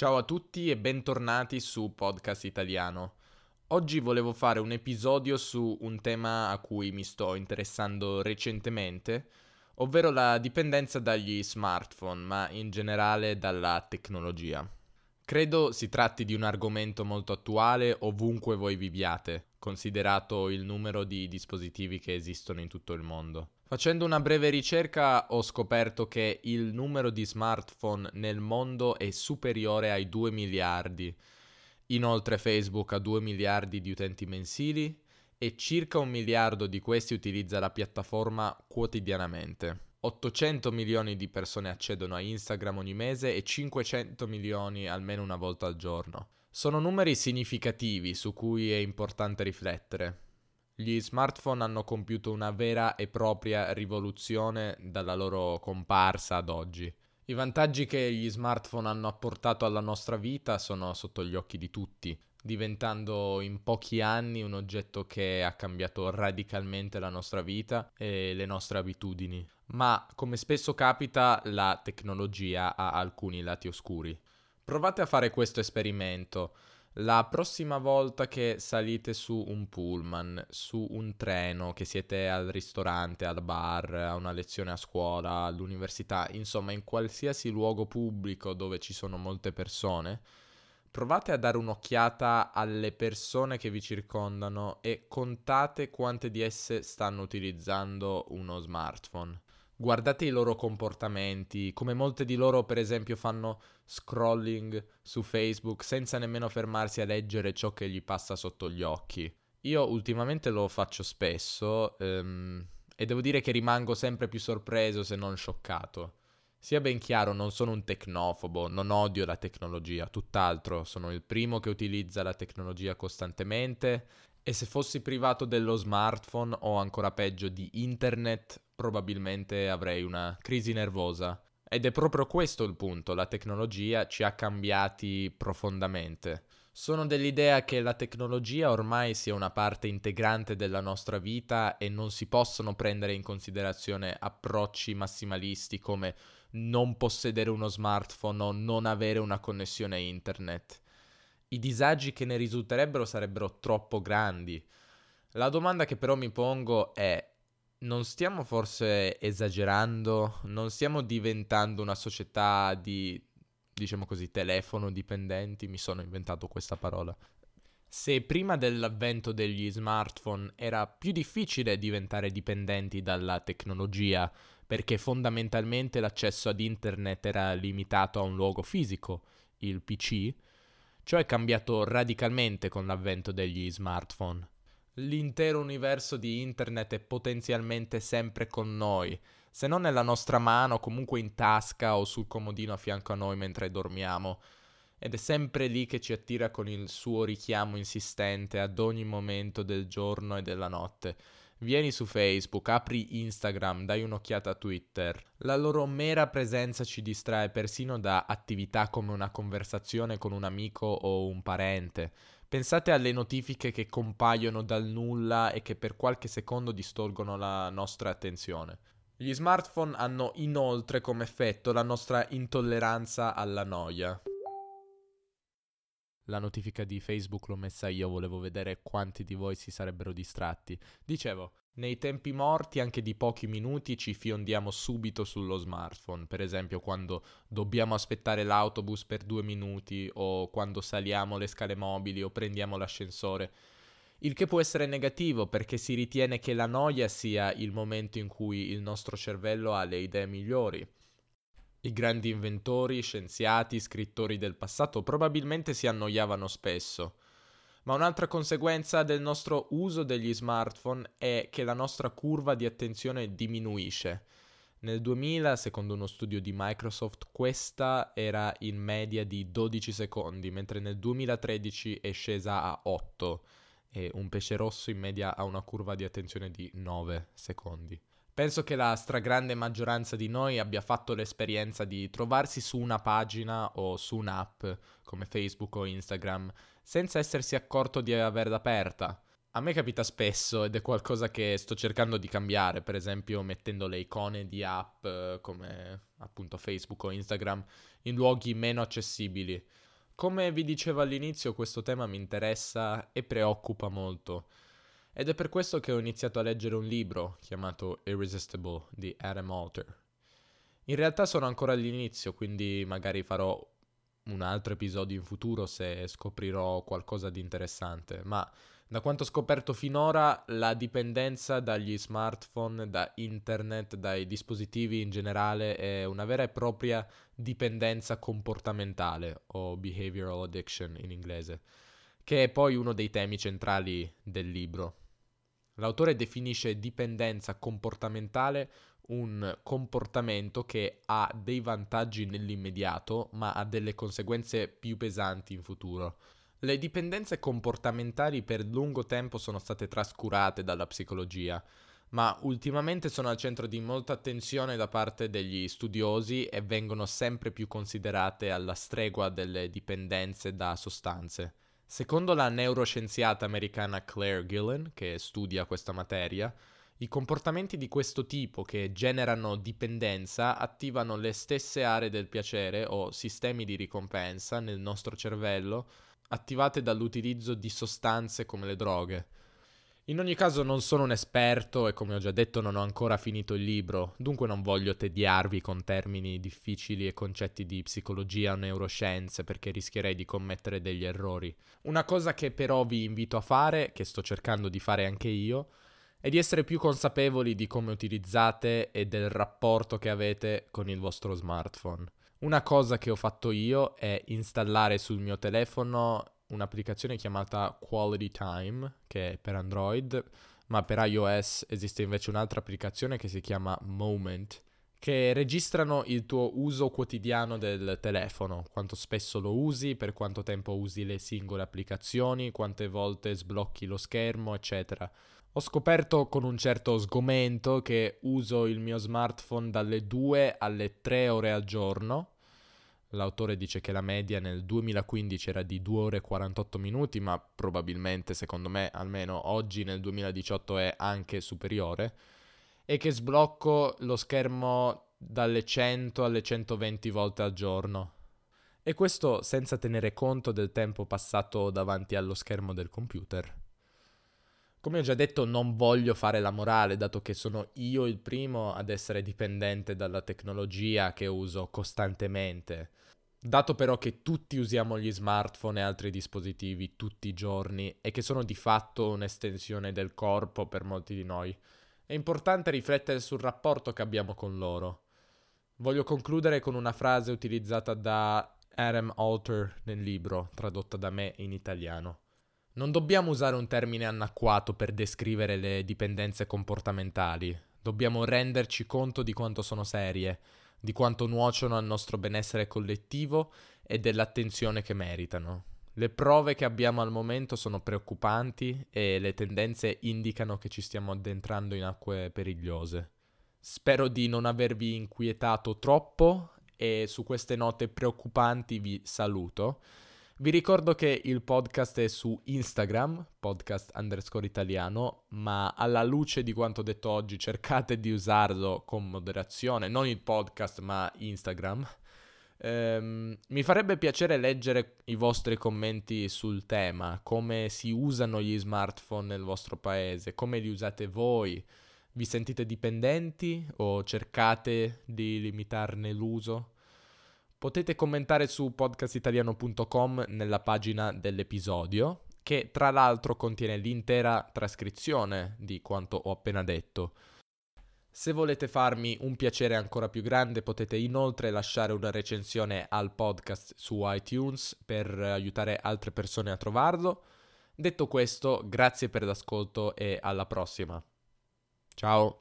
Ciao a tutti e bentornati su Podcast Italiano. Oggi volevo fare un episodio su un tema a cui mi sto interessando recentemente, ovvero la dipendenza dagli smartphone, ma in generale dalla tecnologia. Credo si tratti di un argomento molto attuale ovunque voi viviate, considerato il numero di dispositivi che esistono in tutto il mondo. Facendo una breve ricerca ho scoperto che il numero di smartphone nel mondo è superiore ai 2 miliardi. Inoltre Facebook ha 2 miliardi di utenti mensili e circa un miliardo di questi utilizza la piattaforma quotidianamente. 800 milioni di persone accedono a Instagram ogni mese e 500 milioni almeno una volta al giorno. Sono numeri significativi su cui è importante riflettere. Gli smartphone hanno compiuto una vera e propria rivoluzione dalla loro comparsa ad oggi. I vantaggi che gli smartphone hanno apportato alla nostra vita sono sotto gli occhi di tutti, diventando in pochi anni un oggetto che ha cambiato radicalmente la nostra vita e le nostre abitudini. Ma, come spesso capita, la tecnologia ha alcuni lati oscuri. Provate a fare questo esperimento. La prossima volta che salite su un pullman, su un treno, che siete al ristorante, al bar, a una lezione a scuola, all'università, insomma in qualsiasi luogo pubblico dove ci sono molte persone, provate a dare un'occhiata alle persone che vi circondano e contate quante di esse stanno utilizzando uno smartphone guardate i loro comportamenti, come molte di loro per esempio fanno scrolling su Facebook senza nemmeno fermarsi a leggere ciò che gli passa sotto gli occhi. Io ultimamente lo faccio spesso ehm, e devo dire che rimango sempre più sorpreso se non scioccato. Sia ben chiaro, non sono un tecnofobo, non odio la tecnologia, tutt'altro, sono il primo che utilizza la tecnologia costantemente e se fossi privato dello smartphone o ancora peggio di internet, probabilmente avrei una crisi nervosa. Ed è proprio questo il punto, la tecnologia ci ha cambiati profondamente. Sono dell'idea che la tecnologia ormai sia una parte integrante della nostra vita e non si possono prendere in considerazione approcci massimalisti come non possedere uno smartphone o non avere una connessione internet. I disagi che ne risulterebbero sarebbero troppo grandi. La domanda che però mi pongo è non stiamo forse esagerando? Non stiamo diventando una società di, diciamo così, telefono dipendenti? Mi sono inventato questa parola. Se prima dell'avvento degli smartphone era più difficile diventare dipendenti dalla tecnologia, perché fondamentalmente l'accesso ad internet era limitato a un luogo fisico, il PC, ciò è cambiato radicalmente con l'avvento degli smartphone l'intero universo di internet è potenzialmente sempre con noi, se non nella nostra mano, comunque in tasca o sul comodino a fianco a noi mentre dormiamo. Ed è sempre lì che ci attira con il suo richiamo insistente ad ogni momento del giorno e della notte. Vieni su Facebook, apri Instagram, dai un'occhiata a Twitter. La loro mera presenza ci distrae persino da attività come una conversazione con un amico o un parente. Pensate alle notifiche che compaiono dal nulla e che per qualche secondo distolgono la nostra attenzione. Gli smartphone hanno inoltre come effetto la nostra intolleranza alla noia. La notifica di Facebook l'ho messa io, volevo vedere quanti di voi si sarebbero distratti. Dicevo, nei tempi morti, anche di pochi minuti, ci fiondiamo subito sullo smartphone, per esempio quando dobbiamo aspettare l'autobus per due minuti o quando saliamo le scale mobili o prendiamo l'ascensore. Il che può essere negativo perché si ritiene che la noia sia il momento in cui il nostro cervello ha le idee migliori. I grandi inventori, scienziati, scrittori del passato probabilmente si annoiavano spesso ma un'altra conseguenza del nostro uso degli smartphone è che la nostra curva di attenzione diminuisce. Nel 2000, secondo uno studio di Microsoft, questa era in media di 12 secondi, mentre nel 2013 è scesa a 8 e un pesce rosso in media ha una curva di attenzione di 9 secondi. Penso che la stragrande maggioranza di noi abbia fatto l'esperienza di trovarsi su una pagina o su un'app come Facebook o Instagram senza essersi accorto di averla aperta. A me capita spesso ed è qualcosa che sto cercando di cambiare, per esempio mettendo le icone di app come appunto Facebook o Instagram in luoghi meno accessibili. Come vi dicevo all'inizio, questo tema mi interessa e preoccupa molto. Ed è per questo che ho iniziato a leggere un libro chiamato Irresistible di Adam Alter. In realtà sono ancora all'inizio, quindi magari farò un altro episodio in futuro se scoprirò qualcosa di interessante, ma da quanto ho scoperto finora la dipendenza dagli smartphone, da internet, dai dispositivi in generale è una vera e propria dipendenza comportamentale o behavioral addiction in inglese, che è poi uno dei temi centrali del libro. L'autore definisce dipendenza comportamentale un comportamento che ha dei vantaggi nell'immediato, ma ha delle conseguenze più pesanti in futuro. Le dipendenze comportamentali per lungo tempo sono state trascurate dalla psicologia, ma ultimamente sono al centro di molta attenzione da parte degli studiosi e vengono sempre più considerate alla stregua delle dipendenze da sostanze. Secondo la neuroscienziata americana Claire Gillen, che studia questa materia, i comportamenti di questo tipo che generano dipendenza attivano le stesse aree del piacere o sistemi di ricompensa nel nostro cervello attivate dall'utilizzo di sostanze come le droghe. In ogni caso non sono un esperto e come ho già detto non ho ancora finito il libro, dunque non voglio tediarvi con termini difficili e concetti di psicologia o neuroscienze perché rischierei di commettere degli errori. Una cosa che però vi invito a fare, che sto cercando di fare anche io, è di essere più consapevoli di come utilizzate e del rapporto che avete con il vostro smartphone. Una cosa che ho fatto io è installare sul mio telefono un'applicazione chiamata Quality Time, che è per Android, ma per iOS esiste invece un'altra applicazione che si chiama Moment, che registrano il tuo uso quotidiano del telefono, quanto spesso lo usi, per quanto tempo usi le singole applicazioni, quante volte sblocchi lo schermo, eccetera. Ho scoperto con un certo sgomento che uso il mio smartphone dalle 2 alle 3 ore al giorno. L'autore dice che la media nel 2015 era di 2 ore e 48 minuti, ma probabilmente, secondo me, almeno oggi nel 2018 è anche superiore. E che sblocco lo schermo dalle 100 alle 120 volte al giorno. E questo senza tenere conto del tempo passato davanti allo schermo del computer. Come ho già detto, non voglio fare la morale, dato che sono io il primo ad essere dipendente dalla tecnologia che uso costantemente. Dato però che tutti usiamo gli smartphone e altri dispositivi tutti i giorni e che sono di fatto un'estensione del corpo per molti di noi, è importante riflettere sul rapporto che abbiamo con loro. Voglio concludere con una frase utilizzata da Adam Alter nel libro, tradotta da me in italiano. Non dobbiamo usare un termine anacquato per descrivere le dipendenze comportamentali, dobbiamo renderci conto di quanto sono serie, di quanto nuociono al nostro benessere collettivo e dell'attenzione che meritano. Le prove che abbiamo al momento sono preoccupanti e le tendenze indicano che ci stiamo addentrando in acque perigliose. Spero di non avervi inquietato troppo e su queste note preoccupanti vi saluto. Vi ricordo che il podcast è su Instagram, podcast underscore italiano, ma alla luce di quanto detto oggi cercate di usarlo con moderazione, non il podcast ma Instagram. Ehm, mi farebbe piacere leggere i vostri commenti sul tema, come si usano gli smartphone nel vostro paese, come li usate voi, vi sentite dipendenti o cercate di limitarne l'uso? Potete commentare su podcastitaliano.com nella pagina dell'episodio, che tra l'altro contiene l'intera trascrizione di quanto ho appena detto. Se volete farmi un piacere ancora più grande potete inoltre lasciare una recensione al podcast su iTunes per aiutare altre persone a trovarlo. Detto questo, grazie per l'ascolto e alla prossima. Ciao!